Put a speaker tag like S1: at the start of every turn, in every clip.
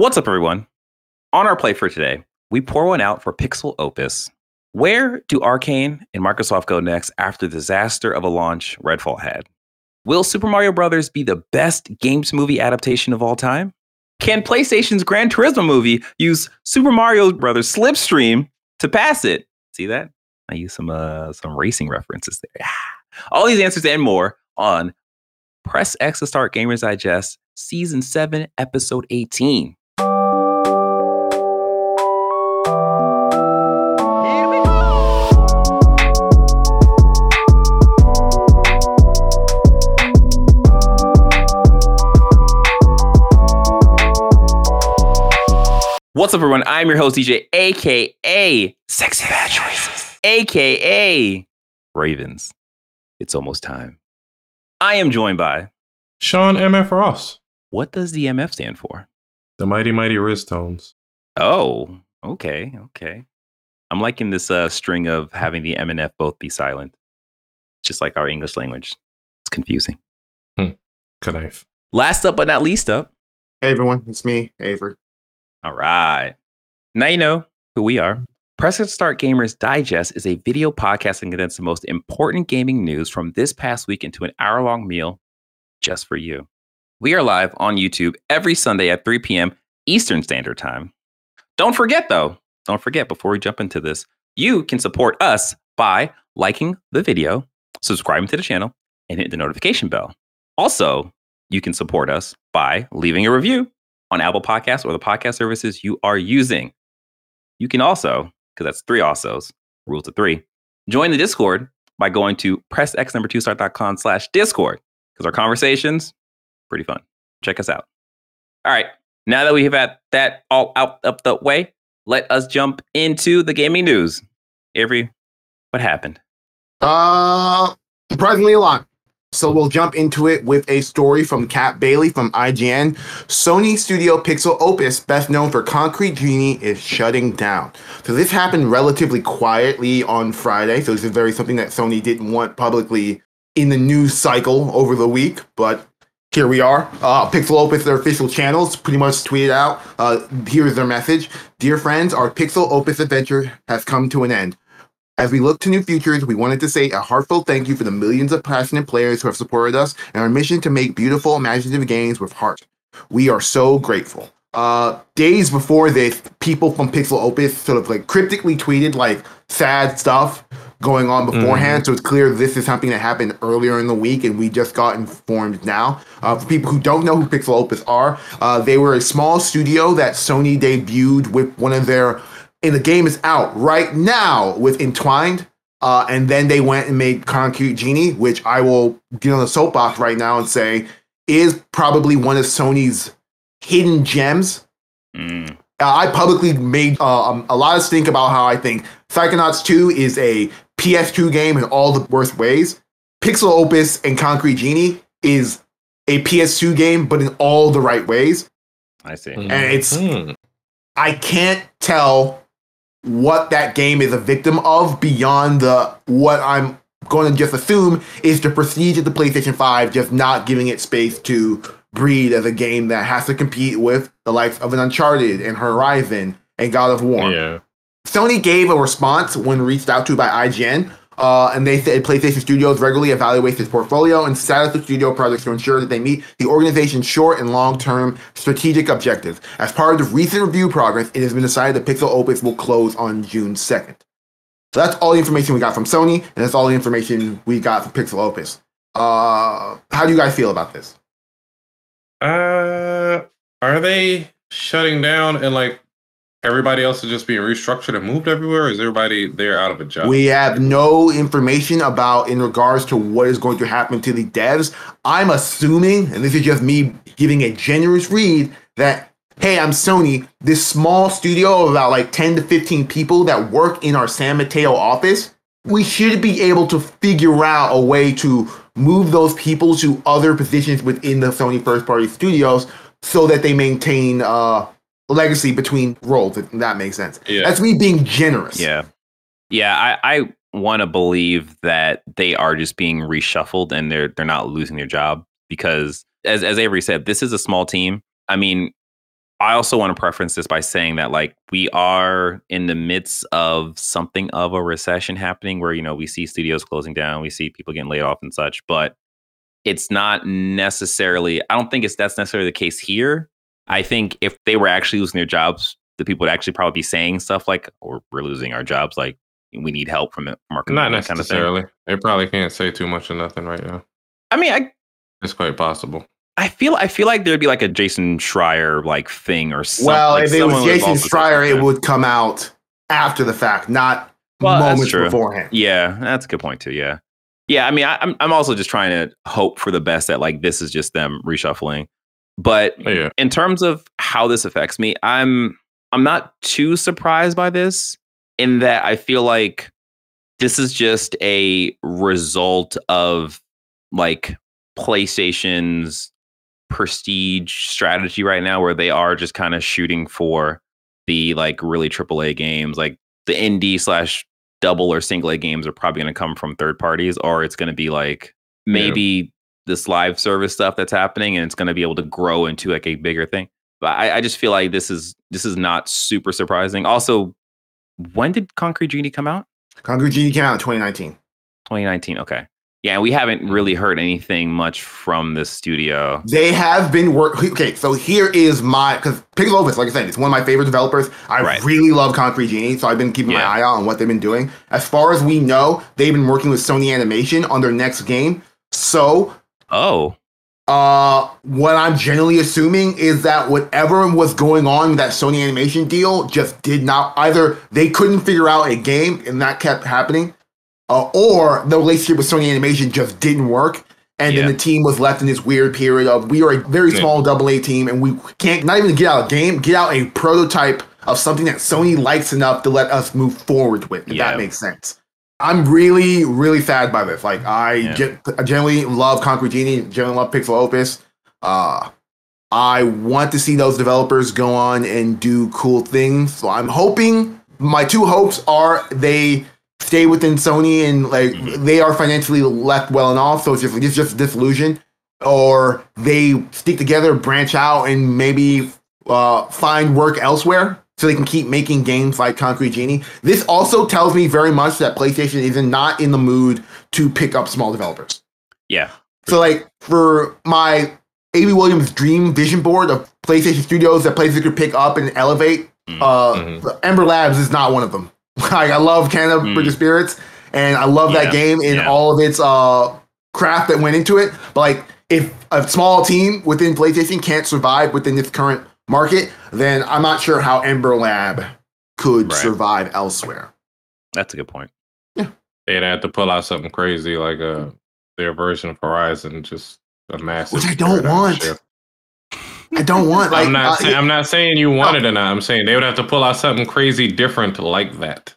S1: What's up, everyone? On our play for today, we pour one out for Pixel Opus. Where do Arkane and Microsoft go next after the disaster of a launch Redfall had? Will Super Mario Bros. be the best games movie adaptation of all time? Can PlayStation's Gran Turismo movie use Super Mario Bros. Slipstream to pass it? See that? I use some uh, some racing references there. All these answers and more on Press X to Start Gamers Digest, Season 7, Episode 18. What's up, everyone? I'm your host, DJ, aka Sexy Bad Choices, aka Ravens. It's almost time. I am joined by
S2: Sean MF Ross,
S1: what does the MF stand for?
S2: the Mighty Mighty Riz Tones.
S1: Oh, okay, okay. I'm liking this uh, string of having the M and F both be silent, just like our English language. It's confusing.
S2: Knife.
S1: Last up but not least up.
S3: Hey everyone, it's me, Avery.
S1: All right. Now you know who we are. Press to Start Gamers Digest is a video podcast that condenses the most important gaming news from this past week into an hour long meal just for you. We are live on YouTube every Sunday at 3 p.m. Eastern Standard Time. Don't forget, though, don't forget before we jump into this, you can support us by liking the video, subscribing to the channel, and hit the notification bell. Also, you can support us by leaving a review on Apple Podcasts or the podcast services you are using. You can also, because that's three alsos, rules of three, join the Discord by going to pressx number two start.com slash Discord because our conversations, pretty fun. Check us out. All right. Now that we have had that all out of the way, let us jump into the gaming news. Avery, what happened?
S3: Uh, surprisingly a lot. So we'll jump into it with a story from Kat Bailey from IGN. Sony Studio Pixel Opus, best known for Concrete Genie, is shutting down. So this happened relatively quietly on Friday. So this is very something that Sony didn't want publicly in the news cycle over the week, but here we are. Uh, Pixel Opus, their official channels, pretty much tweeted out. Uh, here's their message: Dear friends, our Pixel Opus adventure has come to an end. As we look to new futures, we wanted to say a heartfelt thank you for the millions of passionate players who have supported us and our mission to make beautiful, imaginative games with heart. We are so grateful. Uh, days before this, people from Pixel Opus sort of like cryptically tweeted like sad stuff going on beforehand. So it's clear this is something that happened earlier in the week, and we just got informed now. Uh, for people who don't know who Pixel Opus are, uh, they were a small studio that Sony debuted with one of their and the game is out right now with Entwined. Uh, and then they went and made Concrete Genie, which I will get on the soapbox right now and say is probably one of Sony's hidden gems.
S1: Mm,
S3: Uh, I publicly made uh, um, a lot of stink about how I think Psychonauts 2 is a PS2 game in all the worst ways. Pixel Opus and Concrete Genie is a PS2 game, but in all the right ways.
S1: I see.
S3: And it's
S2: Hmm.
S3: I can't tell what that game is a victim of beyond the what I'm going to just assume is the prestige of the PlayStation 5 just not giving it space to breed as a game that has to compete with the likes of an Uncharted and Horizon and God of War.
S2: Yeah.
S3: Sony gave a response when reached out to by IGN, uh, and they said PlayStation Studios regularly evaluates its portfolio and status of studio projects to ensure that they meet the organization's short and long-term strategic objectives. As part of the recent review progress, it has been decided that Pixel Opus will close on June 2nd. So that's all the information we got from Sony, and that's all the information we got from Pixel Opus. Uh, how do you guys feel about this?
S2: Uh, are they shutting down and like everybody else is just being restructured and moved everywhere? Is everybody there out of a job?
S3: We have no information about in regards to what is going to happen to the devs. I'm assuming, and this is just me giving a generous read, that hey, I'm Sony, this small studio of about like 10 to 15 people that work in our San Mateo office, we should be able to figure out a way to move those people to other positions within the Sony first party studios so that they maintain uh legacy between roles, if that makes sense.
S2: Yeah.
S3: That's me being generous.
S1: Yeah. Yeah, I, I want to believe that they are just being reshuffled and they're they're not losing their job because as as Avery said, this is a small team. I mean, I also want to preference this by saying that like we are in the midst of something of a recession happening where you know we see studios closing down, we see people getting laid off and such, but it's not necessarily I don't think it's that's necessarily the case here. I think if they were actually losing their jobs, the people would actually probably be saying stuff like or we're losing our jobs like we need help from it from
S2: Not
S1: company," kind of
S2: necessarily. They probably can't say too much of nothing right now.
S1: I mean, I
S2: It's quite possible.
S1: I feel I feel like there'd be like a Jason Schreier like thing or something.
S3: well,
S1: like
S3: if it was Jason
S1: also
S3: Schreier, it would come out after the fact, not
S1: Well,
S3: moments beforehand.
S1: Yeah, that's a good point too. Yeah, yeah. I mean, I, I'm I'm also just trying to hope for the best that like this is just them reshuffling. But oh,
S2: Yeah.
S1: in terms of how this affects me, I'm I'm not too surprised by this in that I feel like this is just a result of like PlayStation's prestige strategy right now where they are just kind of shooting for the like really AAA games like the indie slash double or single A games are probably going to come from third parties or it's going to be like maybe this live service stuff that's happening and it's going to be able to grow into like a bigger thing but I, I just feel like this is this is not super surprising also when did concrete genie come out
S3: Concrete Genie came out in 2019.
S1: 2019 okay yeah we haven't really heard anything much from this studio
S3: They have been work. Okay, so here is my because Pixel Opus, like I said, it's one of my favorite developers. I
S1: Right.
S3: really love Concrete Genie, so I've been keeping
S1: Yeah.
S3: my eye out on what they've been doing. As far as we know, they've been working with Sony Animation on their next game. So,
S1: oh
S3: uh, what I'm generally assuming is that whatever was going on with that Sony Animation deal just did not either they couldn't figure out a game and that kept happening, uh, or the relationship with Sony Animation just didn't work. And
S1: Yeah.
S3: then the team was left in this weird period of we are a very
S2: Yeah.
S3: small double A team and we can't not even get out a game, get out a prototype of something that Sony likes enough to let us move forward with, if
S1: Yeah.
S3: that makes sense. I'm really, really sad by this. Like I,
S1: Yeah.
S3: ge- I generally love Concrete Genie, generally love Pixel Opus. Uh, I want to see those developers go on and do cool things. So I'm hoping my two hopes are they stay within Sony and like
S1: Mhm.
S3: they are financially left well enough. So it's just it's just disillusion, or they stick together, branch out, and maybe uh, find work elsewhere so they can keep making games like Concrete Genie. This also tells me very much that PlayStation is not in the mood to pick up small developers.
S1: yeah
S3: So like for my A.B. Williams dream vision board of PlayStation Studios that PlayStation could pick up and elevate,
S1: Mm.
S3: uh,
S2: Mhm.
S3: Ember Labs is not one of them. like I love Kena
S1: Mm.
S3: Bridge of Spirits, and I love
S1: Yeah,
S3: that game in
S1: yeah.
S3: all of its uh craft that went into it. But like if a small team within PlayStation can't survive within its current market, then I'm not sure how Ember Lab could
S1: Right.
S3: survive elsewhere.
S1: that's a good point Yeah.
S2: They'd have to pull out something crazy like uh their version of Horizon, just a massive.
S3: Which I don't want.
S2: shift.
S3: I don't want like
S2: I'm not.
S3: uh,
S2: saying, I'm not saying you want it or not. I'm saying they would have to pull out something crazy different like that.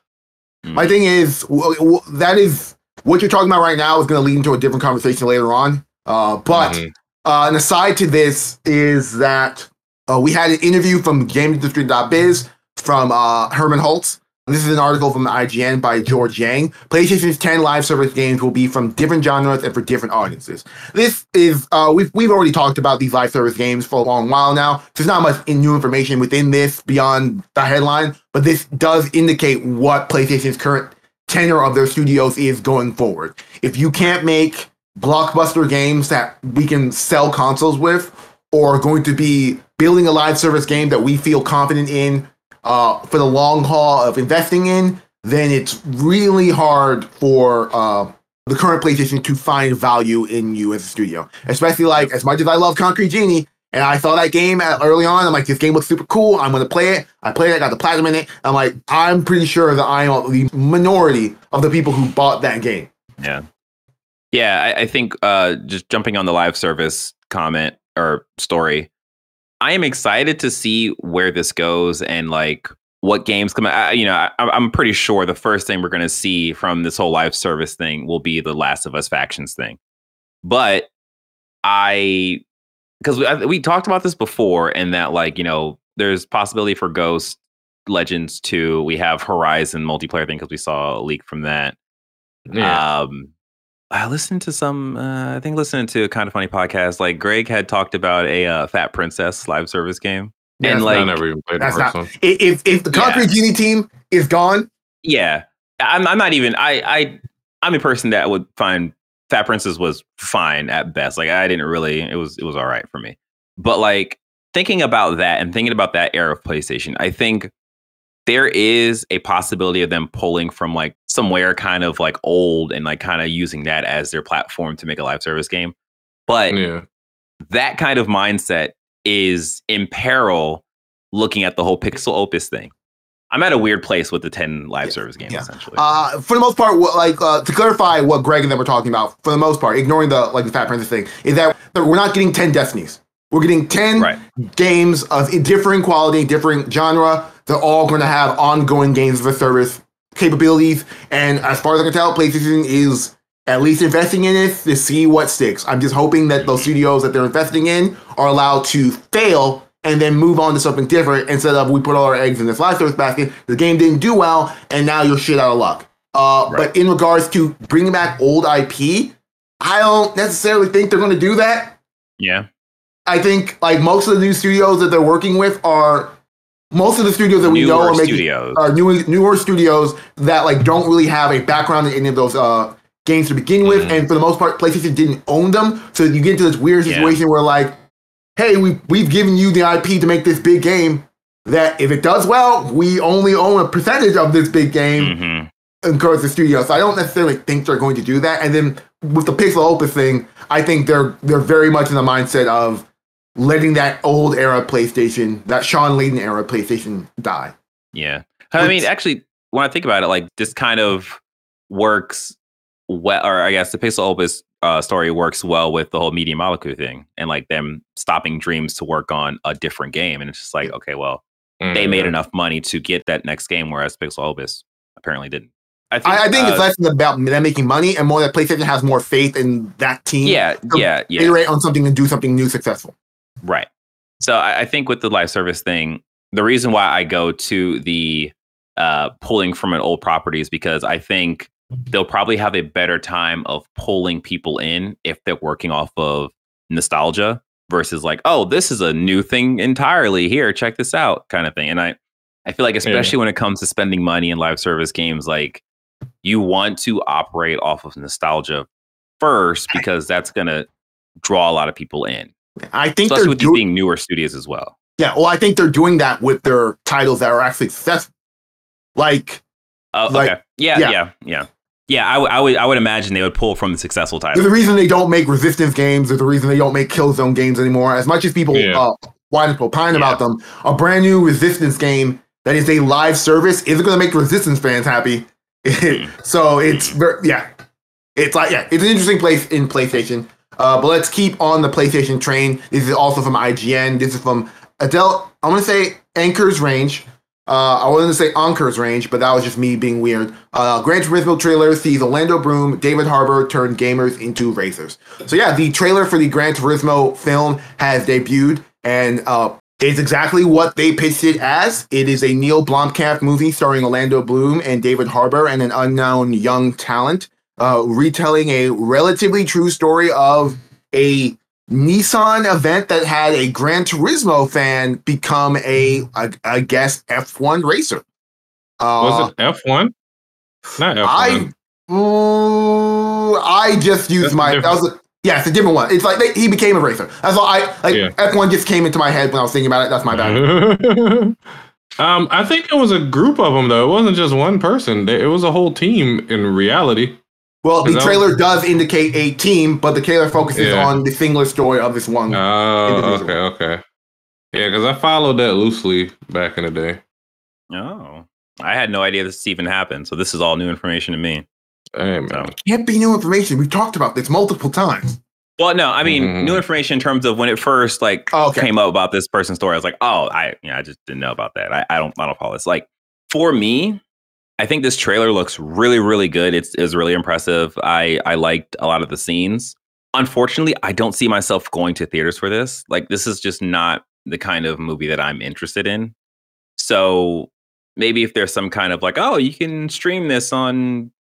S3: My thing is w- w- that is what you're talking about right now is going to lead into a different conversation later on. Uh, but
S2: Mhm.
S3: uh, an aside to this is that uh, we had an interview from GameIndustry.biz from uh, Hermen Hulst. This is an article from IGN by George Yang. PlayStation's 10 live service games will be from different genres and for different audiences. This is, uh, we've, we've already talked about these live service games for a long while now. There's not much in new information within this beyond the headline, but this does indicate what PlayStation's current tenor of their studios is going forward. If you can't make blockbuster games that we can sell consoles with, or going to be building a live service game that we feel confident in uh, for the long haul of investing in, then it's really hard for uh, the current PlayStation to find value in you as a studio. Especially like as much as I love Concrete Genie, and I saw that game early on, I'm like, this game looks super cool. I'm gonna play it. I played it. I got the platinum in it. I'm like, I'm pretty sure that I am the minority of the people who bought that game.
S1: Yeah. Yeah, I, I think uh, just jumping on the live service comment or story, I am excited to see where this goes and like what games come out. You know, I, I'm pretty sure the first thing we're going to see from this whole live service thing will be the Last of Us factions thing. But I, because we, we talked about this before, and that like you know, there's possibility for Ghost Legends 2. We have Horizon multiplayer thing because we saw a leak from that.
S2: Yeah.
S1: Um, I listened to some, uh, I think listening to a kind of funny podcast. Like Greg had talked about a uh, Fat Princess live service game.
S3: Yeah,
S1: and
S3: that's
S1: like
S2: I never even played
S3: that's not- If if the
S1: Yeah.
S3: Concrete Genie team is gone,
S1: Yeah, I'm. I'm not even. I. I. I'm a person that would find Fat Princess was fine at best. Like I didn't really. It was. It was all right for me. But like thinking about that and thinking about that era of PlayStation, I think there is a possibility of them pulling from like somewhere kind of like old and like kind of using that as their platform to make a live service game. But
S2: Yeah.
S1: that kind of mindset is in peril looking at the whole pixel opus thing. I'm at a weird place with the 10 live service games
S3: yeah.
S1: essentially.
S3: uh, for the most part, like uh, to clarify what Greg and them were talking about, for the most part, ignoring the like the Fat Princess thing, is that we're not getting ten Destinies. We're getting ten
S1: right.
S3: games of differing quality, differing genre. They're all going to have ongoing games of a service capabilities. And as far as I can tell, PlayStation is at least investing in it to see what sticks. I'm just hoping that those studios that they're investing in are allowed to fail and then move on to something different instead of we put all our eggs in this live service basket. The game didn't do well, and now you're shit out of luck. Uh,
S1: Right.
S3: But in regards to bringing back old IP, I don't necessarily think they're going to do that.
S1: Yeah.
S3: I think like most of the new studios that they're working with are most of the studios that we know
S1: Newer
S3: are making
S1: studios.
S3: are newer newer studios that like don't really have a background in any of those uh games to begin with,
S2: Mhm.
S3: and for the most part, PlayStation didn't own them. So you get into this weird
S1: Yeah.
S3: situation where like, hey, we we've given you the IP to make this big game. That if it does well, we only own a percentage of this big game
S1: Mhm.
S3: encourage the studio. So I don't necessarily think they're going to do that. And then with the Pixel Opus thing, I think they're they're very much in the mindset of letting that old era PlayStation, that Shawn Layden era PlayStation die.
S1: Yeah. I mean,
S3: Which-
S1: actually, when I think about it, like this kind of works well, or I guess the Pixel Opus uh, story works well with the whole Media Molecule thing and like them stopping dreams to work on a different game. And it's just like, okay, well, they made enough money to get that next game, whereas Pixel Opus apparently didn't. I think,
S3: I, I think
S1: uh,
S3: it's less about them making money and more that PlayStation has more faith in that team.
S1: yeah,
S3: to
S1: yeah, yeah.
S3: Iterate on something and do something new successful.
S1: Right. So I, I think with the live service thing, the reason why I go to the uh, pulling from an old property is because I think they'll probably have a better time of pulling people in if they're working off of nostalgia versus like, oh, this is a new thing entirely. Here, check this out, kind of thing. And I, I feel like especially when it comes to spending money in live service games, like you want to operate off of nostalgia first because that's gonna draw a lot of people in
S3: I think
S1: especially
S3: they're
S1: with these
S3: doing
S1: being newer studios as well.
S3: yeah. Well, I think they're doing that with their titles that are actually successful. Like
S1: Oh,
S3: Like,
S1: okay. Yeah,
S3: yeah.
S1: yeah, yeah, yeah. I, w- I would, I would imagine they would pull from the successful
S3: There's
S1: title.
S3: a reason they don't make resistance games. There's a reason they don't make Killzone games anymore. As much as people
S2: Yeah.
S3: uh, whine and opine
S1: Yeah.
S3: about them, a brand new resistance game that is a live service isn't going to make resistance fans happy. so it's very, yeah, it's like yeah, it's an interesting place in PlayStation. Uh, but let's keep on the PlayStation train. This is also from IGN. This is from Adele. I'm to say Ankers-Range. Uh, I wanted to say Ankers-Range, but that was just me being weird. Uh, Gran Turismo trailer sees Orlando Bloom, David Harbour turn gamers into racers. So yeah, the trailer for the Gran Turismo film has debuted, and uh, it's exactly what they pitched it as. It is a Neil Blomkamp movie starring Orlando Bloom and David Harbour and an unknown young talent, uh, retelling a relatively true story of a Nissan event that had a Gran Turismo fan become a, I, I guess, F1 racer. Uh,
S2: Was it F one? Not F
S3: I,
S2: one.
S3: Ooh, I just used
S2: That's
S3: my. That was a, yeah, it's a different one. It's like they, he became a racer. That's all. I like
S2: Yeah.
S3: F1 just came into my head when I was thinking about it. That's my bad.
S2: um, I think it was a group of them though. It wasn't just one person. It was a whole team in reality.
S3: Well, the
S2: Is that-
S3: trailer does indicate a team, but the trailer focuses
S2: Yeah.
S3: on the singular story of this one.
S2: Oh,
S3: Individual.
S2: okay, okay. Yeah, because I followed that loosely back in the day.
S1: Oh, I had no idea this even happened. So this is all new information to me.
S2: Hey man.
S1: So,
S3: Can't be new information. We've talked about this multiple times.
S1: well, no, I mean
S2: Mhm.
S1: new information in terms of when it first like
S3: Oh, okay.
S1: came up about this person's story. I was like, oh, I, yeah, I just didn't know about that. I, I don't, I don't follow this. Like for me, I think this trailer looks really, really good. It's is really impressive. I I liked a lot of the scenes. Unfortunately, I don't see myself going to theaters for this. Like this is just not the kind of movie that I'm interested in. So maybe if there's some kind of like, oh, you can stream this on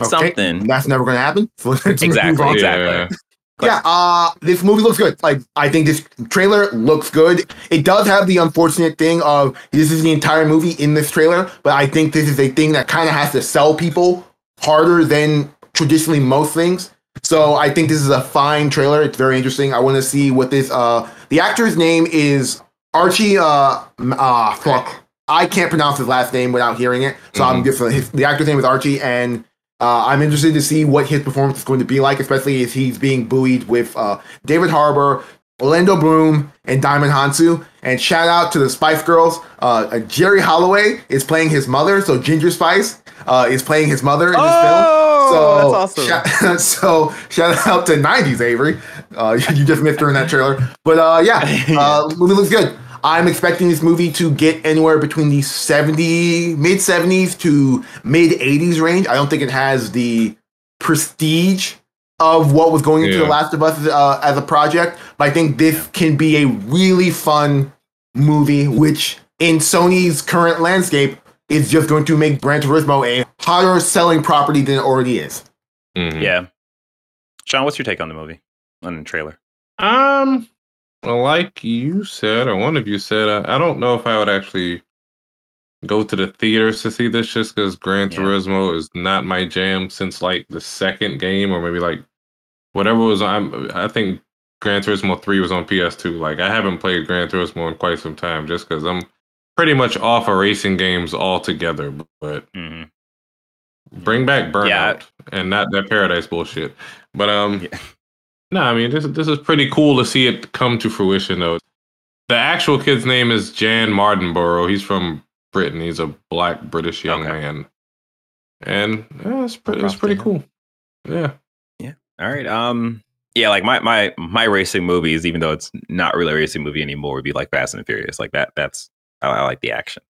S3: Okay,
S1: something.
S3: That's never going to happen. So
S1: Exactly,
S3: on.
S1: exactly.
S2: Yeah.
S3: Yeah, uh, this movie looks good. Like, I think this trailer looks good. It does have the unfortunate thing of this is the entire movie in this trailer, but I think this is a thing that kind of has to sell people harder than traditionally most things. So I think this is a fine trailer. It's very interesting. I want to see what this. Uh, the actor's name is Archie. Uh, uh, fuck. I can't pronounce his last name without hearing it. So I'm just his, the actor's name is Archie, and uh, I'm interested to see what his performance is going to be like, especially as he's being buoyed with uh, David Harbour, Orlando Bloom, and Djimon Hounsou. And shout out to the Spice Girls. Uh, uh, Geri Halliwell is playing his mother, so Ginger Spice uh, is playing his mother in this
S1: Oh,
S3: film.
S1: that's awesome.
S3: So shout out to 90s Avery. Uh, you just missed her in that trailer. But uh, yeah, uh, movie looks good. I'm expecting this movie to get anywhere between the 70, mid 70s to mid 80s range. I don't think it has the prestige of what was going into
S2: Yeah.
S3: The Last of Us uh, as a project, but I think this can be a really fun movie, which in Sony's current landscape is just going to make Gran Turismo a hotter selling property than it already is.
S2: Mhm.
S1: Yeah. Sean, what's your take on the movie? On the trailer?
S2: Um, well, like you said, or one of you said, I, I don't know if I would actually go to the theaters to see this just because Gran
S1: Yeah.
S2: Turismo is not my jam since like the second game, or maybe like whatever was on. I think Gran Turismo 3 was on PS2. Like, I haven't played Gran Turismo in quite some time just because I'm pretty much off of racing games altogether. But
S1: hmm
S2: bring back Burnout
S1: Yeah.
S2: and not that Paradise bullshit. But um,
S1: Yeah.
S2: No, I mean this this is pretty cool to see it come to fruition though. The actual kid's name is Jann Mardenborough. He's from Britain. He's a black British young
S1: Okay.
S2: man, and yeah, it's pretty it's pretty cool. Yeah, Yeah.
S1: All right. Um. Yeah, like my my my racing movies, even though it's not really a racing movie anymore, would be like Fast and Furious. Like that. That's I, I like the action.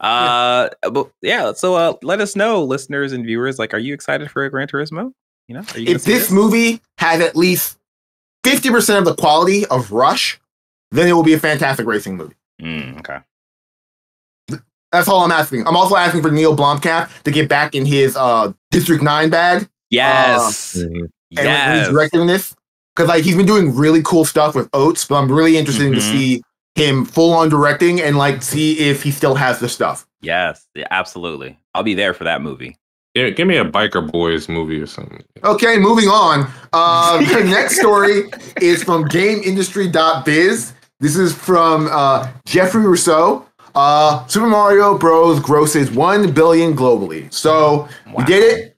S1: Uh, but yeah. So uh, let us know, listeners and viewers. Like, are you excited for a Gran Turismo? You know, you
S3: If
S1: see
S3: this movie has at least 50% of the quality of Rush, then it will be a fantastic racing movie.
S1: Mm, okay.
S3: That's all I'm asking. I'm also asking for Neil Blomkamp to get back in his uh, District 9 bag
S1: Yes.
S3: and when
S1: yes.
S3: he's directing this. Because like he's been doing really cool stuff with Oats, but I'm really interested to
S1: Mhm.
S3: see him full on directing and like see if he still has the stuff.
S1: Yes. Yeah, absolutely. I'll be there for that movie.
S2: Yeah. Give me a biker boys movie or something.
S3: Okay, moving on. Uh, the next story is from GameIndustry.biz. This is from uh, Jeffrey Rousseau. Uh, Super Mario Bros. grosses one billion globally. So we did it.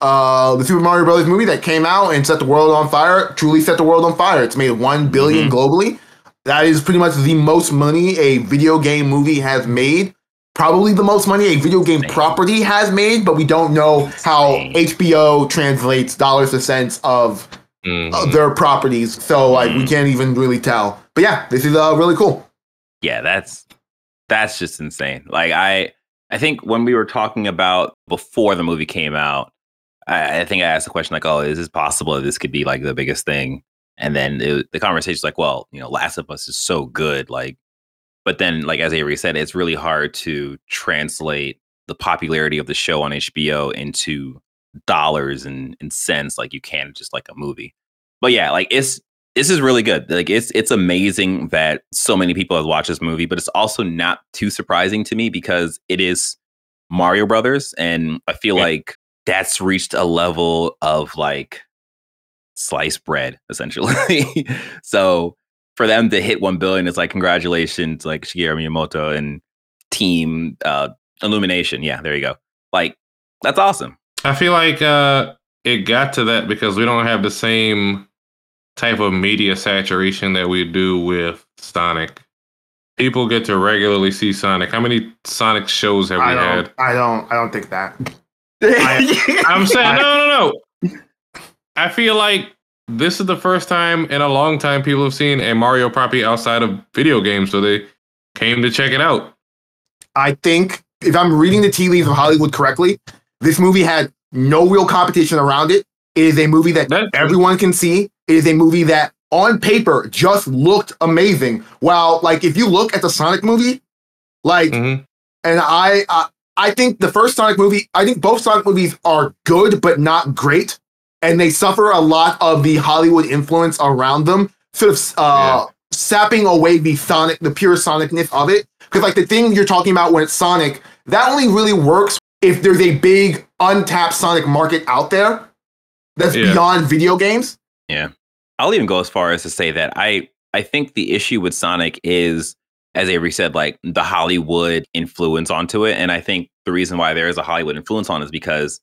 S3: Uh, the Super Mario Bros. movie that came out and set the world on fire truly set the world on fire. It's made one billion
S1: Mhm.
S3: globally. That is pretty much the most money a video game movie has made. Probably the most money a video game property has made, but we don't know how. HBO translates dollars to cents of uh, their properties. So like we
S1: Mm.
S3: can't even really tell. But yeah, this is uh, really cool.
S1: yeah that's that's just insane like i i think when we were talking about before the movie came out i, I think i asked the question like oh is this possible that this could be like the biggest thing and then it, the conversation's like well you know last of us is so good like but then like as avery said it's really hard to translate the popularity of the show on hbo into dollars and, and cents like you can just like a movie but yeah like it's this is really good. Like it's it's amazing that so many people have watched this movie, but it's also not too surprising to me because it is Mario Brothers, and I feel
S2: Yeah.
S1: like that's reached a level of like sliced bread, essentially. so for them to hit one billion, it's like congratulations, like Shigeru Miyamoto and team uh Illumination. Yeah, there you go. Like that's awesome.
S2: I feel like uh, it got to that because we don't have the same type of media saturation that we do with Sonic. People get to regularly see Sonic. How many Sonic shows have we
S3: I don't,
S2: had?
S3: I don't, I don't think that.
S2: I'm saying
S3: I-
S2: no, no, no. I feel like this is the first time in a long time people have seen a Mario property outside of video games, so they came to check it out.
S3: I think if I'm reading the tea leaves of Hollywood correctly, this movie had no real competition around it. It is a movie that
S2: That-
S3: everyone can see. It is a movie that on paper just looked amazing. While like if you look at the Sonic movie, like
S2: Mhm.
S3: and I uh, I think the first Sonic movie, I think both Sonic movies are good but not great. And they suffer a lot of the Hollywood influence around them, sort of uh, sapping away the Sonic, the pure Sonicness of it. Because like the thing you're talking about when it's Sonic, that only really works if there's a big untapped Sonic market out there that's
S2: Yeah.
S3: beyond video games.
S1: Yeah, I'll even go as far as to say that I I think the issue with Sonic is, as Avery said, like the Hollywood influence onto it, and I think the reason why there is a Hollywood influence on it is because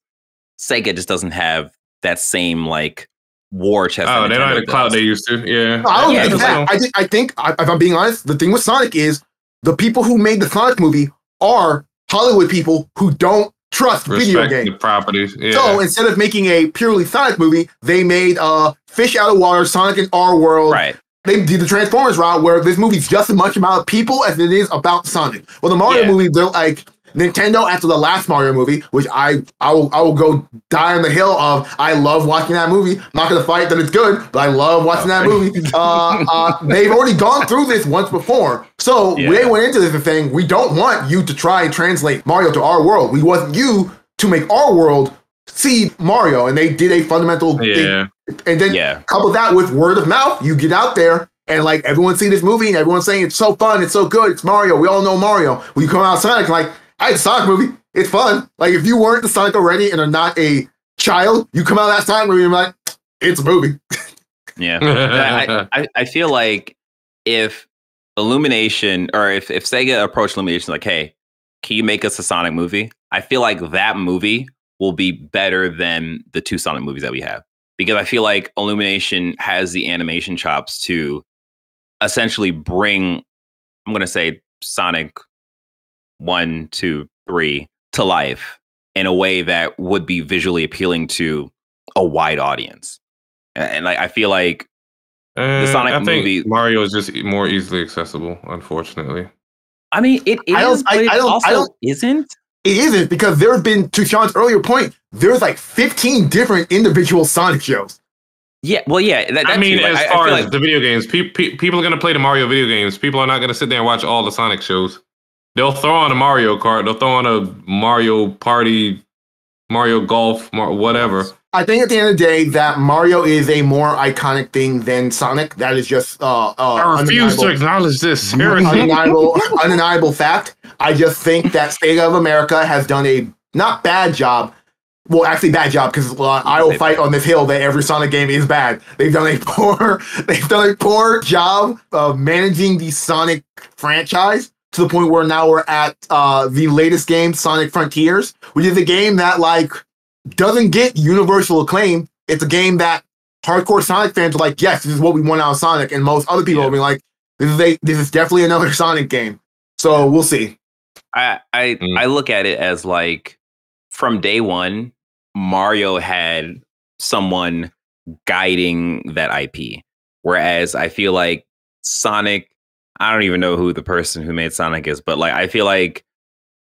S1: Sega just doesn't have that same like war chest.
S2: Oh,
S1: that
S2: they don't have
S1: Nintendo
S2: the clout they used to. Yeah.
S3: No, I don't
S1: Yeah,
S3: think
S1: because
S3: that. I think, I think, I- if I'm being honest, the thing with Sonic is the people who made the Sonic movie are Hollywood people who don't trust video
S2: Respect
S3: games.
S2: the properties. Yeah.
S3: So instead of making a purely Sonic movie, they made uh, Fish Out of Water, Sonic in Our World.
S1: Right.
S3: They did the Transformers route where this movie's just as much about people as it is about Sonic. Well, the Mario
S1: Yeah.
S3: movie, they're like Nintendo after the last Mario movie, which I I will I will go die on the hill of. I love watching that movie. I'm not gonna fight that it's good, but I love watching that movie. Uh, uh, they've already gone through this once before, so
S1: Yeah.
S3: they went into this thing. we don't want you to try and translate Mario to our world. We want you to make our world see Mario, and they did a fundamental thing.
S2: yeah.
S3: And then
S1: Yeah.
S3: couple that with word of mouth, you get out there and like everyone see this movie and everyone's saying it's so fun, it's so good, it's Mario. We all know Mario. When you come out of Sonic, like I had a Sonic movie, it's fun. Like if you weren't the Sonic already and are not a child, you come out of that Sonic movie and you're like, it's a movie.
S1: Yeah. I, I, I feel like if Illumination or if, if Sega approached Illumination like, hey, can you make us a Sonic movie? I feel like that movie will be better than the two Sonic movies that we have. Because I feel like Illumination has the animation chops to essentially bring, I'm going to say Sonic one, two, three to life in a way that would be visually appealing to a wide audience. And, and like I feel like
S2: Uh,
S1: Sonic
S2: I think
S1: movie-
S2: Mario is just more easily accessible, unfortunately.
S1: I mean, it is,
S3: I don't-
S1: but
S3: I-
S1: it
S3: I don't- I
S1: also
S3: don't-
S1: isn't.
S3: It isn't because there have been, to Sean's earlier point, there's like 15 different individual Sonic shows.
S1: Yeah, well, yeah. That,
S2: I mean,
S1: too. Like,
S2: as
S1: I- I
S2: far
S1: feel
S2: as
S1: like-
S2: the video games, pe- pe- people are going to play the Mario video games. People are not going to sit there and watch all the Sonic shows. They'll throw on a Mario Kart. They'll throw on a Mario Party, Mario Golf, Mar- whatever.
S3: I think at the end of the day that Mario is a more iconic thing than Sonic. That is just uh, uh
S2: I refuse
S3: undeniable.
S2: to acknowledge this.
S3: Undeniable, undeniable fact. I just think that Sega of America has done a not bad job. Well, actually, bad job because uh, I will fight on this hill that every Sonic game is bad. They've done a poor, they've done a poor job of managing the Sonic franchise to the point where now we're at uh, the latest game, Sonic Frontiers, which is a game that like doesn't get universal acclaim. It's a game that hardcore Sonic fans are like, yes, this is what we want out of Sonic, and most other people
S1: Yeah.
S3: will be like, this is a this is definitely another Sonic game. So we'll see.
S1: I I,
S2: Mm.
S1: I look at it as like from day one, Mario had someone guiding that IP, whereas I feel like Sonic. I don't even know who the person who made Sonic is, but like I feel like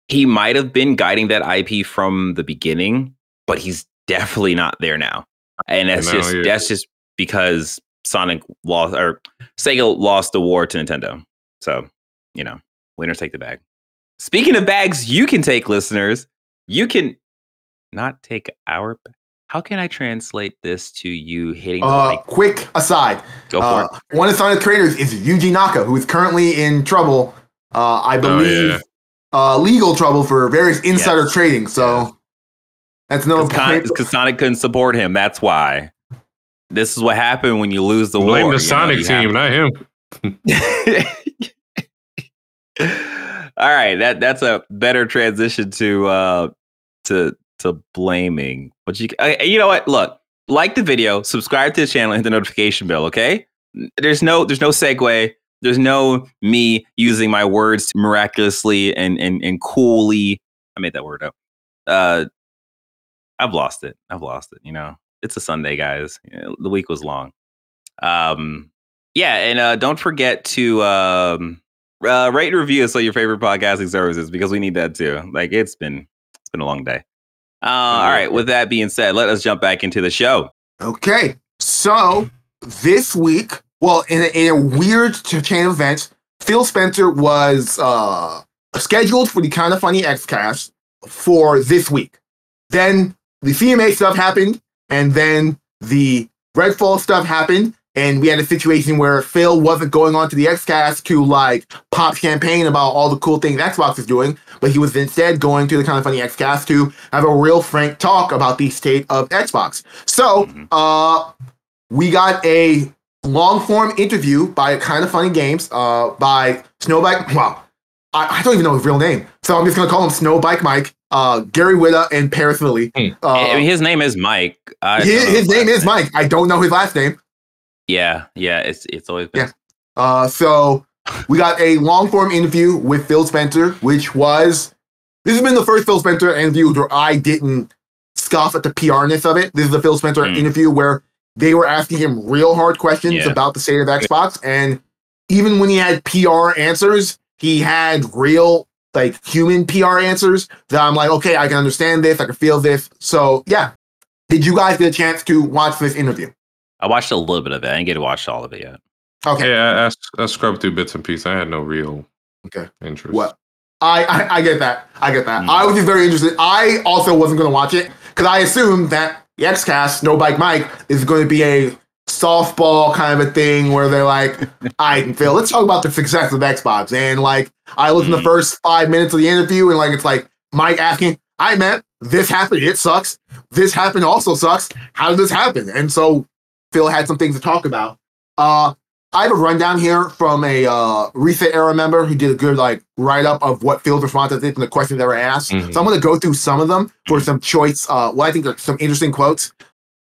S1: he might have been guiding that IP from the beginning, but he's definitely not there now, and that's
S2: No,
S1: just
S2: yeah.
S1: that's just because Sonic lost or Sega lost the war to Nintendo. So you know, winners take the bag. Speaking of bags, you can take listeners. You can not take our. ba- How can I translate this to you hitting
S3: Uh,
S1: mic?
S3: quick aside,
S1: Go for
S3: uh, one of Sonic creators is Yuji Naka, who is currently in trouble. Uh, I
S2: Oh,
S3: believe
S2: yeah.
S3: uh, legal trouble for various insider
S1: Yes.
S3: trading. So that's another
S1: it. Because Sonic couldn't support him. That's why. This is what happened when you lose the
S2: Blame
S1: war.
S2: the
S1: you know,
S2: Sonic
S1: you
S2: team, not him.
S1: All right, that that's a better transition to uh to to blaming. But you uh, you know what? Look, like the video, subscribe to the channel, hit the notification bell. Okay, there's no there's no segue. There's no me using my words miraculously and and and coolly. I made that word up. Uh, I've lost it. I've lost it. You know, it's a Sunday, guys. The week was long. Um, yeah, and uh, don't forget to um, uh, rate and review us on your favorite podcasting services because we need that too. Like it's been it's been a long day. Uh, all right. With that being said, let us jump back into the show.
S3: Okay, so this week, well, in a, in a weird chain of events, Phil Spencer was uh, scheduled for the kind of funny XCast for this week. Then the CMA stuff happened, and then the Redfall stuff happened, and we had a situation where Phil wasn't going on to the XCast to like pop champagne about all the cool things Xbox is doing, but he was instead going to the kind of funny XCast to have a real frank talk about the state of Xbox. So,
S1: Mhm.
S3: uh, we got a long form interview by kind of funny games, uh, by Snowbike. Wow, I, I don't even know his real name, so I'm just gonna call him Snowbike Mike, uh, Gary Whitta, and Paris Lilly.
S2: Hmm.
S3: Uh,
S1: I mean, his name is Mike. I
S3: his, his name is Mike. I don't know his last name.
S1: Yeah, yeah. It's it's always been.
S3: Yeah. Uh, so we got a long form interview with Phil Spencer, which was this has been the first Phil Spencer interview where I didn't scoff at the PRness of it. This is a Phil Spencer
S1: Mm.
S3: interview where they were asking him real hard questions
S1: Yeah.
S3: about the state of Xbox, and even when he had PR answers, he had real like human PR answers that I'm like, okay, I can understand this, I can feel this. So yeah. Did you guys get a chance to watch this interview?
S1: I watched a little bit of it. I didn't get to watch all of it yet.
S3: Okay.
S2: Yeah, I, I, I scrubbed through bits and pieces. I had no real
S3: Okay.
S2: interest.
S3: What? I, I I get that. I get that.
S1: Mm.
S3: I was just very interested. I also wasn't going to watch it because I assumed that the XCast, No Bike Mike, is going to be a softball kind of a thing where they're like, "I can feel. let's talk about the success of Xbox." And like, I listened in the
S1: Mm.
S3: first five minutes of the interview, and like, it's like Mike asking, "I meant this happened. It sucks. This happened. Also sucks. How did this happen?" And so Phil had some things to talk about. Uh, I have a rundown here from a uh, Reset Era member who did a good like write up of what Phil's responses is and the questions that were asked.
S2: Mhm.
S3: So I'm going to go through some of them for some choice. Uh, well, I think are some interesting quotes.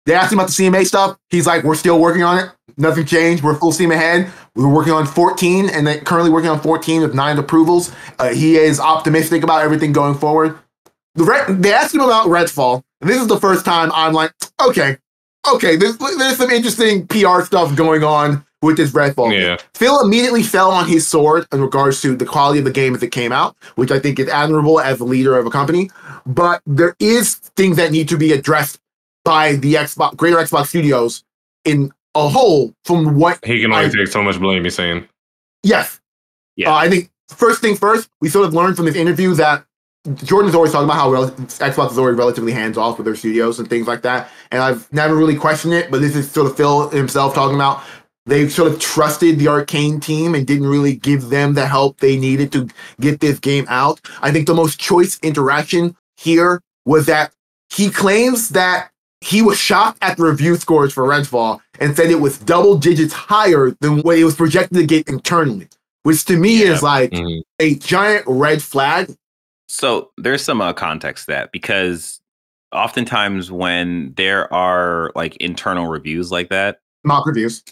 S3: They asked him about the CMA stuff. He's like, "We're still working on it. Nothing changed. We're full steam ahead. We were working on 14, and then currently working on 14 with nine approvals. Uh, he is optimistic about everything going forward. The Red, they asked him about Redfall, and this is the first time I'm like, okay, okay, there's, there's some interesting PR stuff going on with this Redfall.
S2: Yeah.
S3: Phil immediately fell on his sword in regards to the quality of the game as it came out, which I think is admirable as a leader of a company. But there is things that need to be addressed by the Xbox, greater Xbox Studios in a whole. From what,
S2: He can only
S3: I-
S2: take so much blame, he's saying.
S3: yes,
S1: Yeah.
S3: uh, I think first thing first, we sort of learned from this interview that Jordan's always talking about how rel- Xbox is already relatively hands off with their studios and things like that. And I've never really questioned it, but this is sort of Phil himself talking about they sort of trusted the Arkane team and didn't really give them the help they needed to get this game out. I think the most choice interaction here was that he claims that he was shocked at the review scores for Redfall and said it was double digits higher than what it was projected to get internally, which to me
S1: Yeah.
S3: is like
S2: Mhm.
S3: a giant red flag.
S1: So there's some uh, context to that because oftentimes when there are like internal reviews like that,
S3: Mock reviews.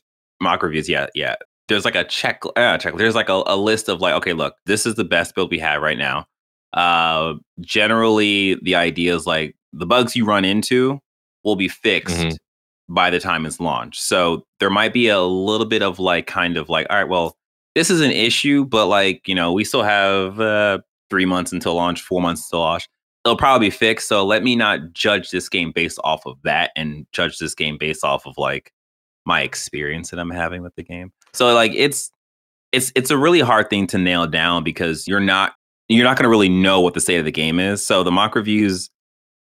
S1: mock reviews, yeah, yeah. There's like a check, uh, check. There's like a, a list of like, okay, look, this is the best build we have right now. Uh, generally, the idea is like the bugs you run into will be fixed
S2: Mhm.
S1: by the time it's launched. So there might be a little bit of like, kind of like, all right, well, this is an issue, but like, you know, we still have uh, three months until launch, four months until launch. It'll probably be fixed. So let me not judge this game based off of that and judge this game based off of like my experience that I'm having with the game. So like it's it's it's a really hard thing to nail down because you're not you're not going to really know what the state of the game is. So the mock reviews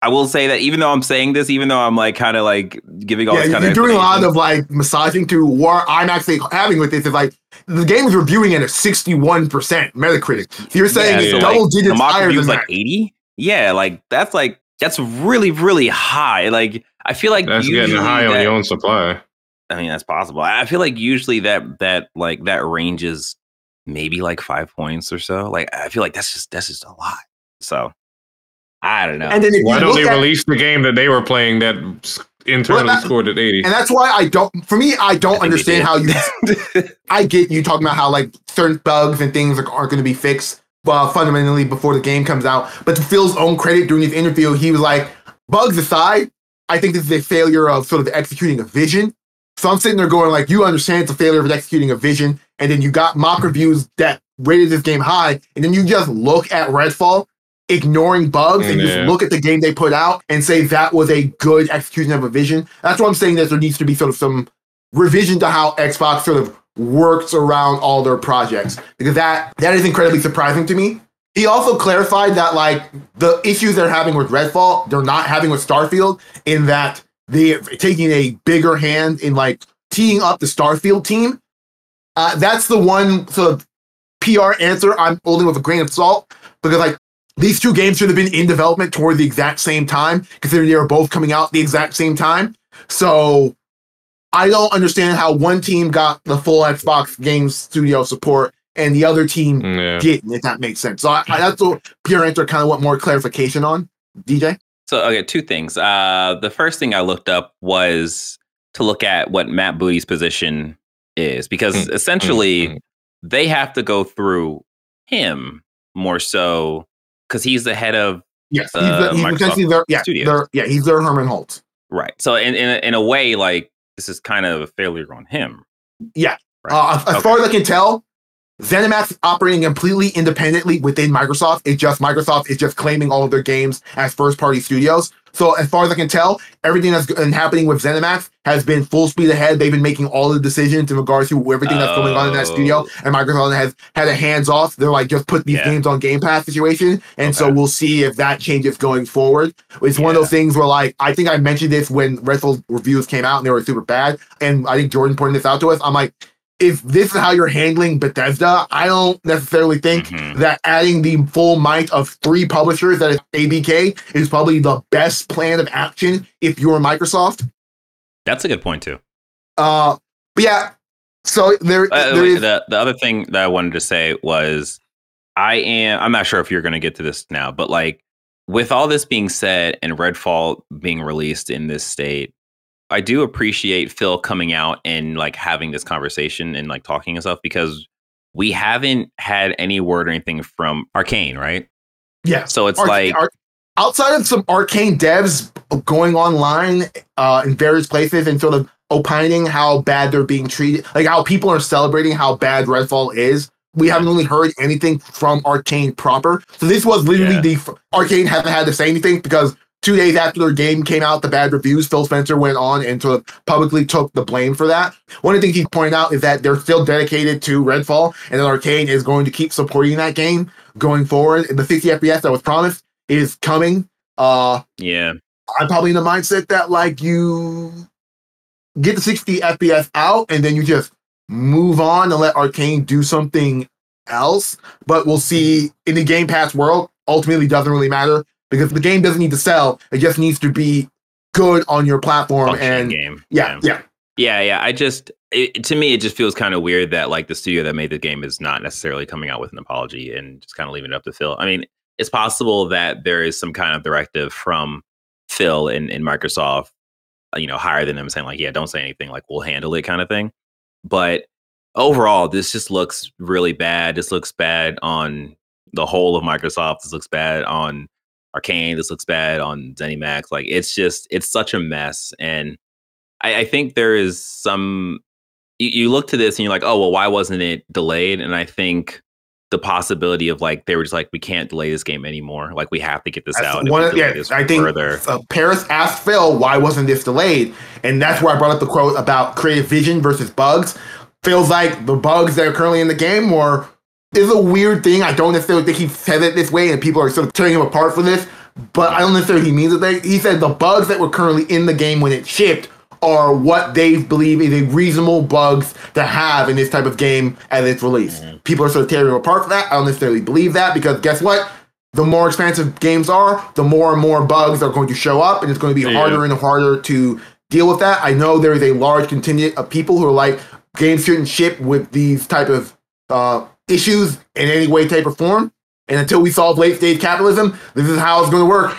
S1: I will say that even though I'm saying this, even though I'm like kind of like giving all
S3: Yeah,
S1: this kind
S3: you're
S1: of
S3: doing a lot of like massaging to what I'm actually having with this is like the game is reviewing at a 61% Metacritic. So you're saying
S1: Yeah,
S3: it's
S2: so,
S3: double
S1: like, the
S3: digits
S1: mock
S3: higher than that.
S1: like 80. Yeah, like that's like that's really really high. Like I feel like
S2: That's getting high on your own supply.
S1: I mean, that's possible. I feel like usually that that like that range is maybe like five points or so. Like I feel like that's just that's just a lot. So I don't know.
S3: And then if
S2: Why
S3: you
S2: don't
S3: look
S2: they
S3: at,
S2: release the game that they were playing that s- internally
S3: that-
S2: scored at 80?
S3: and that's why I don't. For me, I don't
S1: I
S3: understand how you. I get you talking about how like certain bugs and things are, aren't going to be fixed, uh, fundamentally before the game comes out. But to Phil's own credit, during his interview, he was like, "Bugs aside, I think this is a failure of sort of executing a vision." So I'm sitting there going like, "You understand it's a failure of executing a vision," and then you got mock reviews that rated this game high, and then you just look at Redfall. Ignoring bugs and
S2: Yeah.
S3: just look at the game they put out and say that was a good execution of a vision. That's why I'm saying that there needs to be sort of some revision to how Xbox sort of works around all their projects because that that is incredibly surprising to me. He also clarified that like the issues they're having with Redfall, they're not having with Starfield in that they taking a bigger hand in like teeing up the Starfield team. Uh, that's the one sort of PR answer I'm holding with a grain of salt because like these two games should have been in development toward the exact same time, considering they were both coming out the exact same time. So I don't understand how one team got the full Xbox Game Studio support and the other team
S2: Yeah.
S3: didn't, if that makes sense. So I, I, that's what PR answer kind of want more clarification on. DJ?
S1: So okay, two things. Uh, the first thing I looked up was to look at what Matt Booty's position is, because
S2: Mm,
S1: essentially
S2: mm.
S1: they have to go through him more so because he's the head of
S3: Yes, he's, the, he's
S1: Microsoft
S3: essentially their yeah, their, yeah, he's their Hermen Hulst.
S1: right. So in in a, in a way, like this is kind of a failure on him.
S3: Yeah.
S1: Right.
S3: Uh, as- as
S1: Okay.
S3: far as I can tell, ZeniMax is operating completely independently within Microsoft. It's just Microsoft is just claiming all of their games as first party studios. So as far as I can tell, everything that's been happening with ZeniMax has been full speed ahead. They've been making all the decisions in regards to everything that's going on in that studio.
S1: Oh.
S3: And Microsoft has had a hands off. They're like, just put these
S1: Yeah.
S3: games on Game Pass situation. And so we'll see if that changes going forward. It's one of those things where, like, I think I mentioned this when Redfall reviews came out and they were super bad. And I think Jordan pointed this out to us. I'm like, if this is how you're handling Bethesda, I don't necessarily think
S1: Mhm.
S3: that adding the full might of three publishers that is ABK is probably the best plan of action if you're Microsoft.
S1: That's a good point too.
S3: Uh, but yeah, so there,
S1: Uh,
S3: there is.
S1: the the other thing that I wanted to say was I am I'm not sure if you're going to get to this now, but like with all this being said and Redfall being released in this state, I do appreciate Phil coming out and like having this conversation and like talking and stuff because we haven't had any word or anything from Arkane, right?
S3: yeah,
S1: So it's
S3: Arc-
S1: like
S3: Arc- outside of some Arkane devs going online uh, in various places and sort of opining how bad they're being treated, like how people are celebrating how bad Redfall is. We haven't really heard anything from Arkane proper. So this was literally
S1: Yeah.
S3: the Arkane haven't had to say anything because two days after their game came out, the bad reviews, Phil Spencer went on and sort of publicly took the blame for that. One of the things he pointed out is that they're still dedicated to Redfall and that Arkane is going to keep supporting that game going forward. The 60 FPS that was promised is coming. Uh,
S1: yeah.
S3: I'm probably in the mindset that like you get the 60 FPS out and then you just move on and let Arkane do something else. But we'll see in the Game Pass world, ultimately doesn't really matter because the game doesn't need to sell. It just needs to be good on your platform.
S1: functioning
S3: And
S1: game.
S3: yeah, yeah.
S1: Yeah, yeah. I just, it, to me, it just feels kind of weird that like the studio that made the game is not necessarily coming out with an apology and just kind of leaving it up to Phil. I mean, it's possible that there is some kind of directive from Phil in, in Microsoft, uh, you know, higher than them saying like, yeah, don't say anything, like we'll handle it kind of thing. But overall, this just looks really bad. This looks bad on the whole of Microsoft. This looks bad on Arkane. This looks bad on ZeniMax. Like it's just, it's such a mess. And I, I think there is some. You, you look to this and you're like, oh well, why wasn't it delayed? And I think the possibility of like they were just like, we can't delay this game anymore. Like we have to get this
S3: That's
S1: out.
S3: one of- yeah, I think
S1: further.
S3: uh, Parris asked Phil why wasn't this delayed, and that's where I brought up the quote about creative vision versus bugs. Feels like the bugs that are currently in the game were is a weird thing. I don't necessarily think he said it this way, and people are sort of tearing him apart for this. But I don't necessarily he means it. They- He said the bugs that were currently in the game when it shipped are what they believe is a reasonable bugs to have in this type of game at its release. People are sort of tearing him apart for that. I don't necessarily believe that because guess what? the more expansive games are, the more and more bugs are going to show up, and it's going to be
S2: Yeah.
S3: harder and harder to deal with that. I know there is a large contingent of people who are like, games shouldn't ship with these type of uh, issues in any way, shape, or form. And until we solve late stage capitalism, this is how it's going to work.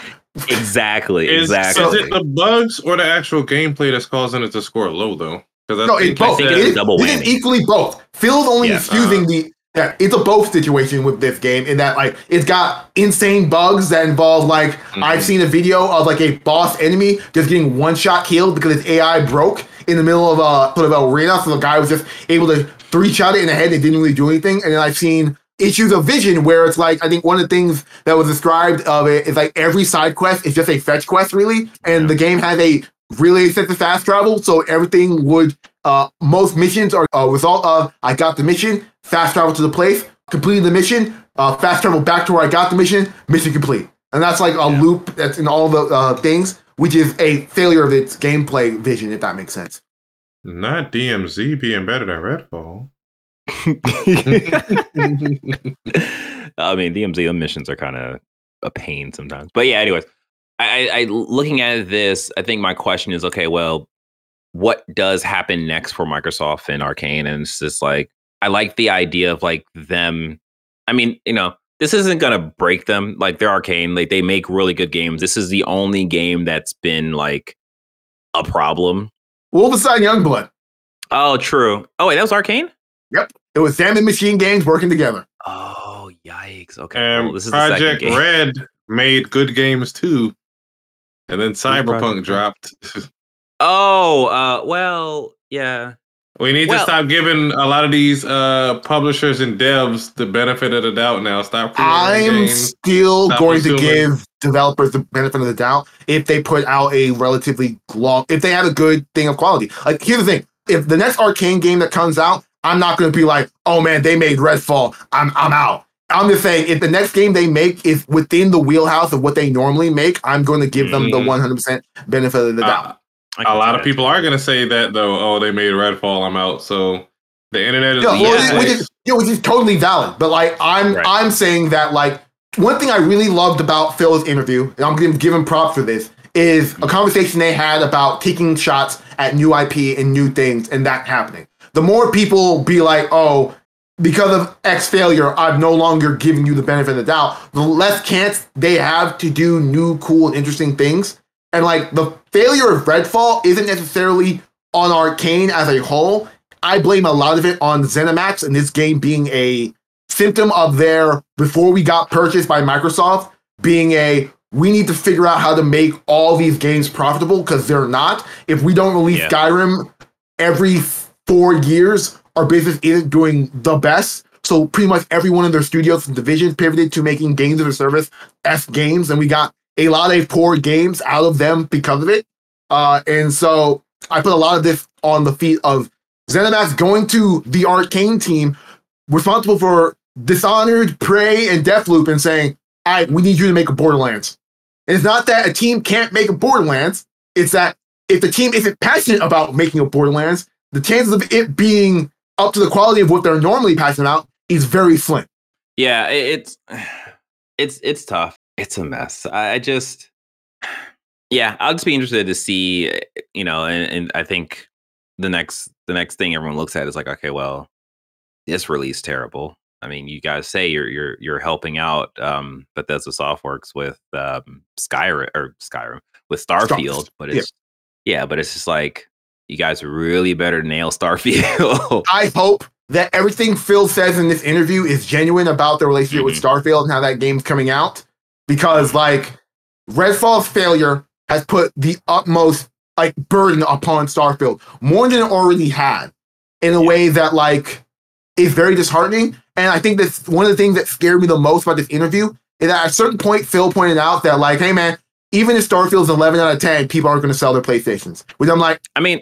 S1: Exactly.
S2: Is,
S1: exactly.
S2: is it the bugs or the actual gameplay that's causing it to score low though? Because
S3: No, it's both.
S1: think
S3: It
S1: it's double
S3: it is
S1: whammy.
S3: equally both. Phil's only
S1: Yeah,
S3: excusing uh-huh. the yeah, it's a both situation with this game in that like it's got insane bugs that involve like I've seen a video of like a boss enemy just getting one shot killed because its AI broke in the middle of a sort of an arena, so the guy was just able to three shot it in the head. And it didn't really do anything. And then I've seen issues of vision where it's like I think one of the things that was described of it is like every side quest is just a fetch quest really, and the game has a really extensive fast travel, so everything would uh most missions are a result of I got the mission, fast travel to the place, completing the mission, uh fast travel back to where I got the mission, mission complete. And that's like a loop that's in all the uh, things. which is a failure of its gameplay vision, if that makes sense.
S2: Not DMZ being better than Redfall.
S1: I mean, DMZ missions are kind of a pain sometimes. But yeah, anyways, I, I looking at this, I think my question is, okay, well, what does happen next for Microsoft and Arkane? And it's just like I like the idea of like them. I mean, you know, this isn't gonna break them. Like they're Arkane, like they make really good games. This is the only game that's been like a problem.
S3: Wolfenstein Youngblood.
S1: Oh, true. Oh wait, that was Arkane.
S3: Yep, it was Sam and Machine Games working together.
S1: Oh, yikes! Okay,
S2: And
S1: well, this is
S2: Project
S1: the second game.
S2: Red made good games too. And then Cyberpunk dropped.
S1: Oh, uh, well, yeah.
S2: We need
S1: Well-
S2: to stop giving a lot of these uh, publishers and devs the benefit of the doubt now. Stop
S3: I'm still
S2: Stop
S3: going to give developers the benefit of the doubt if they put out a relatively long, if they have a good thing of quality. Like, here's the thing: if the next Arkane game that comes out, I'm not going to be like, "Oh man, they made Redfall. I'm I'm out." I'm just saying, if the next game they make is within the wheelhouse of what they normally make, I'm going to give them the
S2: Mhm.
S3: 100% benefit of the doubt.
S2: Uh,
S1: I can
S2: a lot of
S1: that.
S2: people are going to say that though. Oh, they made Redfall. I'm out. So the internet is.
S3: Yeah, well,
S1: yeah.
S3: which is, yeah, which is totally valid. But like, I'm
S1: Right.
S3: I'm saying that like one thing I really loved about Phil's interview, and I'm going to give him props for this, is a conversation they had about taking shots at new IP and new things, and that happening. The more people be like, oh, because of X failure, I'm no longer giving you the benefit of the doubt. The less chance they have to do new, cool, and interesting things. And like the failure of Redfall isn't necessarily on Arkane as a whole. I blame a lot of it on ZeniMax and this game being a symptom of their before we got purchased by Microsoft being a we need to figure out how to make all these games profitable because they're not. If we don't release
S1: Yeah.
S3: Skyrim every four years, our business isn't doing the best. So pretty much every one of their studios and divisions pivoted to making games as a service S games, and we got a lot of poor games out of them because of it. Uh, and so I put a lot of this on the feet of ZeniMax going to the Arkane team responsible for Dishonored, Prey, and Deathloop and saying, "All right, we need you to make a Borderlands." And it's not that a team can't make a Borderlands; it's that if the team isn't passionate about making a Borderlands, the chances of it being up to the quality of what they're normally passionate about is very slim.
S1: Yeah, it's it's it's tough. It's a mess. I, I just yeah, I'll just be interested to see, eh, you know, and, and I think the next the next thing everyone looks at is like, okay, well, this release terrible. I mean, you guys say you're you're you're helping out um Bethesda Softworks with um Skyrim or Skyrim with Starfield, but it's yeah, but it's just like you guys really better nail Starfield.
S3: I hope that everything Phil says in this interview is genuine about the relationship with Starfield and how that game's coming out. Because like Redfall's failure has put the utmost like burden upon Starfield, more than it already had, in a way that like is very disheartening. And I think that's one of the things that scared me the most about this interview is that at a certain point Phil pointed out that like, hey man, even if Starfield's 11 out of 10, people aren't going to sell their PlayStations. Which I'm like,
S1: I mean,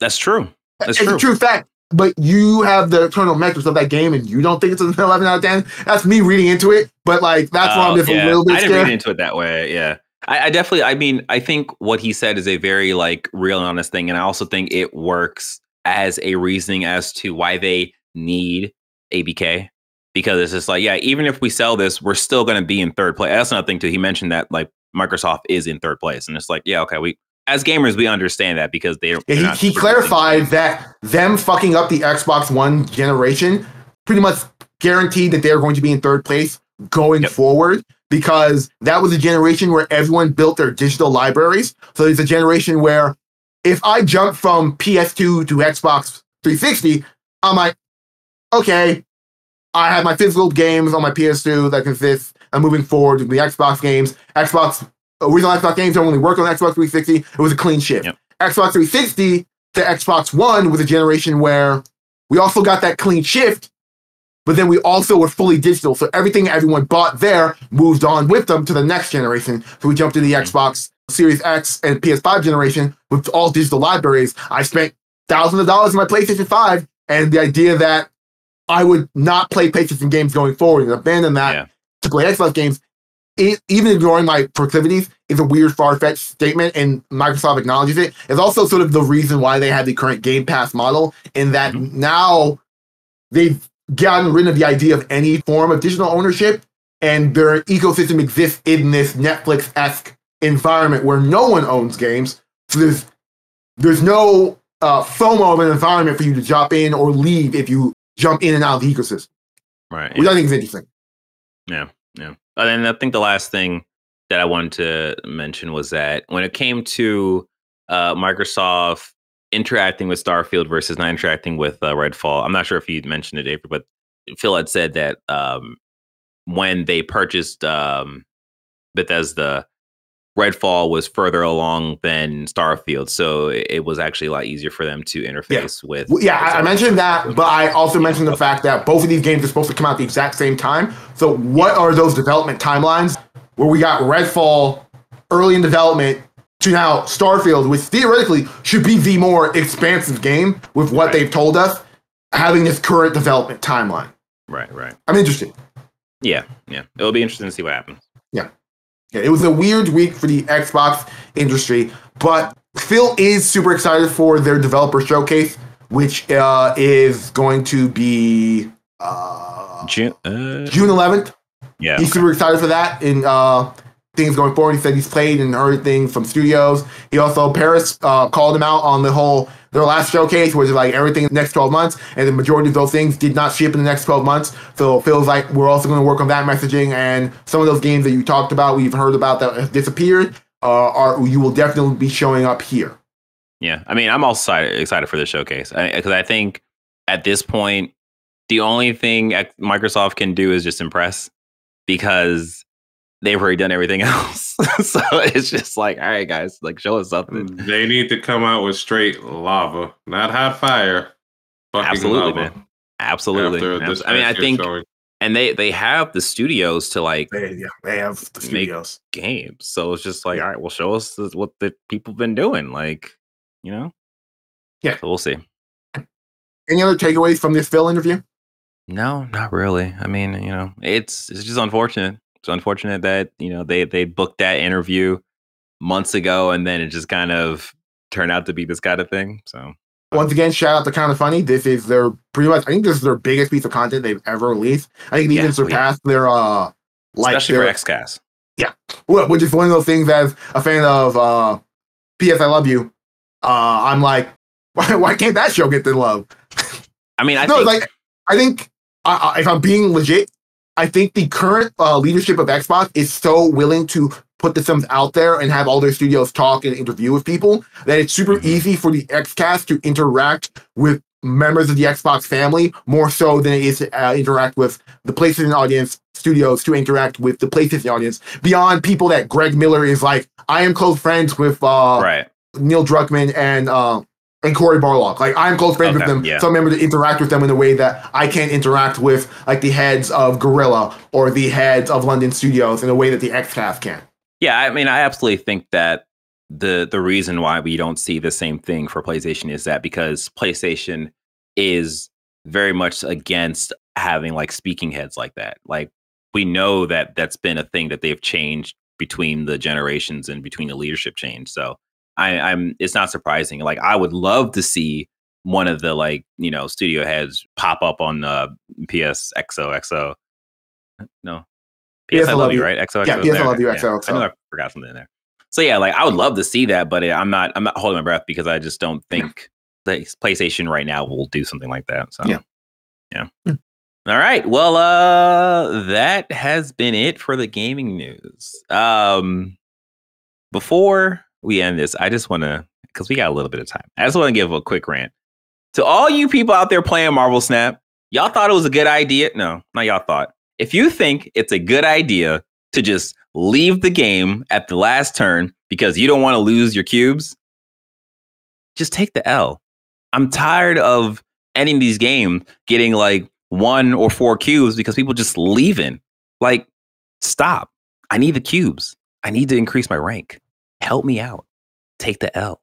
S1: that's true. That's
S3: it's
S1: true.
S3: a true fact. But you have the internal metrics of that game, and you don't think it's an 11 out of 10. That's me reading into it. But like, that's why I'm
S1: Oh,
S3: just
S1: yeah.
S3: a little bit
S1: I didn't read
S3: scared.
S1: into it that way. Yeah. I, I definitely, I mean, I think what he said is a very like real and honest thing. And I also think it works as a reasoning as to why they need ABK. Because it's just like, yeah, even if we sell this, we're still going to be in third place. That's another thing too. He mentioned that like Microsoft is in third place. And it's like, yeah, okay, we, as gamers, we understand that because they
S3: Yeah,
S1: they're
S3: he, he clarified that them fucking up the Xbox One generation pretty much guaranteed that they're going to be in third place going
S1: Yep.
S3: forward because that was a generation where everyone built their digital libraries. So it's a generation where if I jump from PS2 to Xbox 360, I'm like, okay, I have my physical games on my PS2 that consist. I'm moving forward to the Xbox games. Xbox original Xbox games don't only work on Xbox 360. It was a clean shift.
S1: Yep.
S3: Xbox 360 to Xbox One was a generation where we also got that clean shift, but then we also were fully digital. So everything everyone bought there moved on with them to the next generation. So we jumped to the mm-hmm. Xbox Series X and PS5 generation with all digital libraries. I spent thousands of dollars on my PlayStation 5, and the idea that I would not play PlayStation games going forward and abandon that
S1: Yeah.
S3: to play Xbox games it, even ignoring my proclivities, is a weird, far fetched statement, and Microsoft acknowledges it. It's also sort of the reason why they have the current Game Pass model, in that
S1: Mhm.
S3: now they've gotten rid of the idea of any form of digital ownership, and their ecosystem exists in this Netflix esque environment where no one owns games. So there's there's no uh, FOMO of an environment for you to jump in or leave if you jump in and out of the ecosystem,
S1: Right.
S3: which I think is interesting.
S1: Yeah. Yeah. And then I think the last thing that I wanted to mention was that when it came to uh, Microsoft interacting with Starfield versus not interacting with uh, Redfall, I'm not sure if you mentioned it, April, but Phil had said that um, when they purchased um, Bethesda, Redfall was further along than Starfield, so it was actually a lot easier for them to interface with.
S3: Well, yeah, I, I mentioned that, but I also mentioned the fact that both of these games are supposed to come out at the exact same time. So, what are those development timelines where we got Redfall early in development to now Starfield, which theoretically should be the more expansive game with what
S1: Right.
S3: they've told us, having this current development timeline?
S1: Right, right.
S3: I'm interested.
S1: Yeah, yeah. It'll be interesting to see what happens.
S3: Yeah, it was a weird week for the Xbox industry, but Phil is super excited for their developer showcase, which uh, is going to be uh,
S1: June, uh,
S3: June 11th.
S1: yeah.
S3: He's super excited for that and uh, things going forward. He said he's played and heard things from studios. He also Parris uh, called him out on the whole their last showcase, was like everything in the next 12 months, and the majority of those things did not ship in the next 12 months. So it feels like we're also going to work on that messaging and some of those games that you talked about, we've heard about that have disappeared. Uh, are you will definitely be showing up here.
S1: Yeah, I mean, I'm also excited, excited for the showcase because I, think at this point, the only thing Microsoft can do is just impress because they've already done everything else. so it's just like, all right, guys, like show us something.
S2: Mm, they need to come out with straight lava, not hot fire. Fucking
S1: Absolutely,
S2: lava.
S1: man. Absolutely.
S2: After
S1: I mean, I think,
S2: showing.
S1: and they they have the studios to like
S3: They, yeah, they have the studios.
S1: games, so it's just like, all right, well, show us th- what the people have been doing, like, you know.
S3: Yeah.
S1: So we'll see.
S3: Any other takeaways from this Phil interview?
S1: No, not really. I mean, you know, it's it's just unfortunate. It's unfortunate that you know they they booked that interview months ago, and then it just kind of turned out to be this kind of thing. So
S3: Once again, shout out to Kinda Funny. This is their pretty much. I think this is their biggest piece of content they've ever released. I think it
S1: Yeah,
S3: even
S1: oh, yeah.
S3: surpassed their uh, like
S1: especially
S3: their,
S1: for XCast.
S3: Wh- which is one of those things as a fan of uh, P.S. I Love You. Uh, I'm like, why, why can't that show get the love?
S1: I mean, I
S3: no,
S1: think
S3: like I think uh, uh, if I'm being legit, I think the current uh, leadership of Xbox is so willing to put the Sims out there and have all their studios talk and interview with people that it's super
S1: Mhm.
S3: easy for the XCast to interact with members of the Xbox family more so than it is to uh, interact with the PlayStation audience studios to interact with the PlayStation audience beyond people that Greg Miller is like I am close friends with uh,
S1: right.
S3: Neil Druckmann and uh, and Cory Barlog. Like I'm close friends with them,
S1: yeah.
S3: so I'm able to interact with them in a way that I can't interact with like the heads of Guerrilla or the heads of London Studios in a way that the XCast can.
S1: Yeah, I mean, I absolutely think that the the reason why we don't see the same thing for PlayStation is that because PlayStation is very much against having like speaking heads like that. Like we know that that's been a thing that they've changed between the generations and between the leadership change. So I, I'm it's not surprising. Like I would love to see one of the like you know studio heads pop up on uh, PS XOXO. No, PS, I love you, right? XOXO.
S3: Yeah, PS I love you,
S1: Yeah.
S3: XOXO.
S1: I know I forgot something in there. So yeah, like I would love to see that, but I'm not. I'm not holding my breath because I just don't think that PlayStation right now will do something like that. So
S3: Yeah.
S1: yeah.
S3: Hmm.
S1: All right. Well, uh, that has been it for the gaming news. Um, before we end this, I just want to, because we got a little bit of time, I just want to give a quick rant to all you people out there playing Marvel Snap. Y'all thought it was a good idea? No, not y'all thought. If you think it's a good idea to just leave the game at the last turn because you don't want to lose your cubes, just take the L. I'm tired of ending these games getting like one or four cubes because people just leaving. Like, stop. I need the cubes. I need to increase my rank. Help me out. Take the L.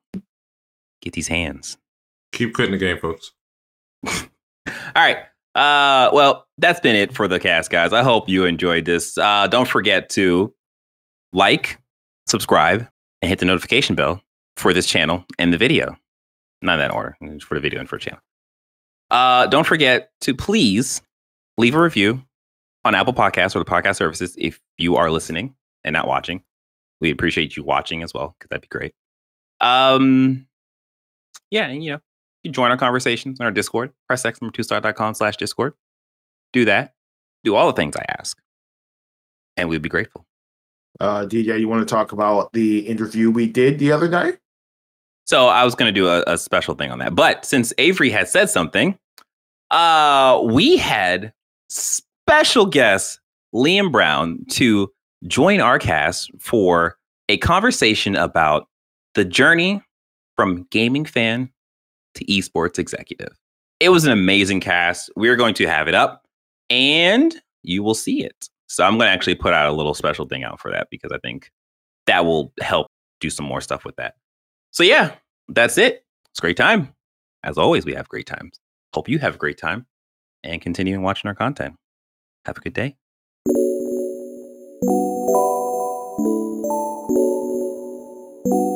S1: Get these hands.
S2: Keep quitting the game, folks.
S1: All right. Uh, well, that's been it for the cast, guys. I hope you enjoyed this. Uh, don't forget to like, subscribe, and hit the notification bell for this channel and the video. Not in that order, for the video and for the channel. Uh, don't forget to please leave a review on Apple Podcasts or the podcast services if you are listening and not watching. We appreciate you watching as well, because that'd be great. Um, yeah, and you know, you join our conversations on our Discord, press x number two star.com slash Discord. Do that. Do all the things I ask. And we'd be grateful.
S3: Uh, DJ, you want to talk about the interview we did the other day?
S1: So I was going to do a, a, special thing on that. But since Avery had said something, uh, we had special guest Liam Brown to join our cast for a conversation about the journey from gaming fan to esports executive. It was an amazing cast. We're going to have it up and you will see it. So I'm going to actually put out a little special thing out for that because I think that will help do some more stuff with that. So yeah, that's it. It's great time. As always, we have great times. Hope you have a great time and continuing watching our content. Have a good day. Thank you.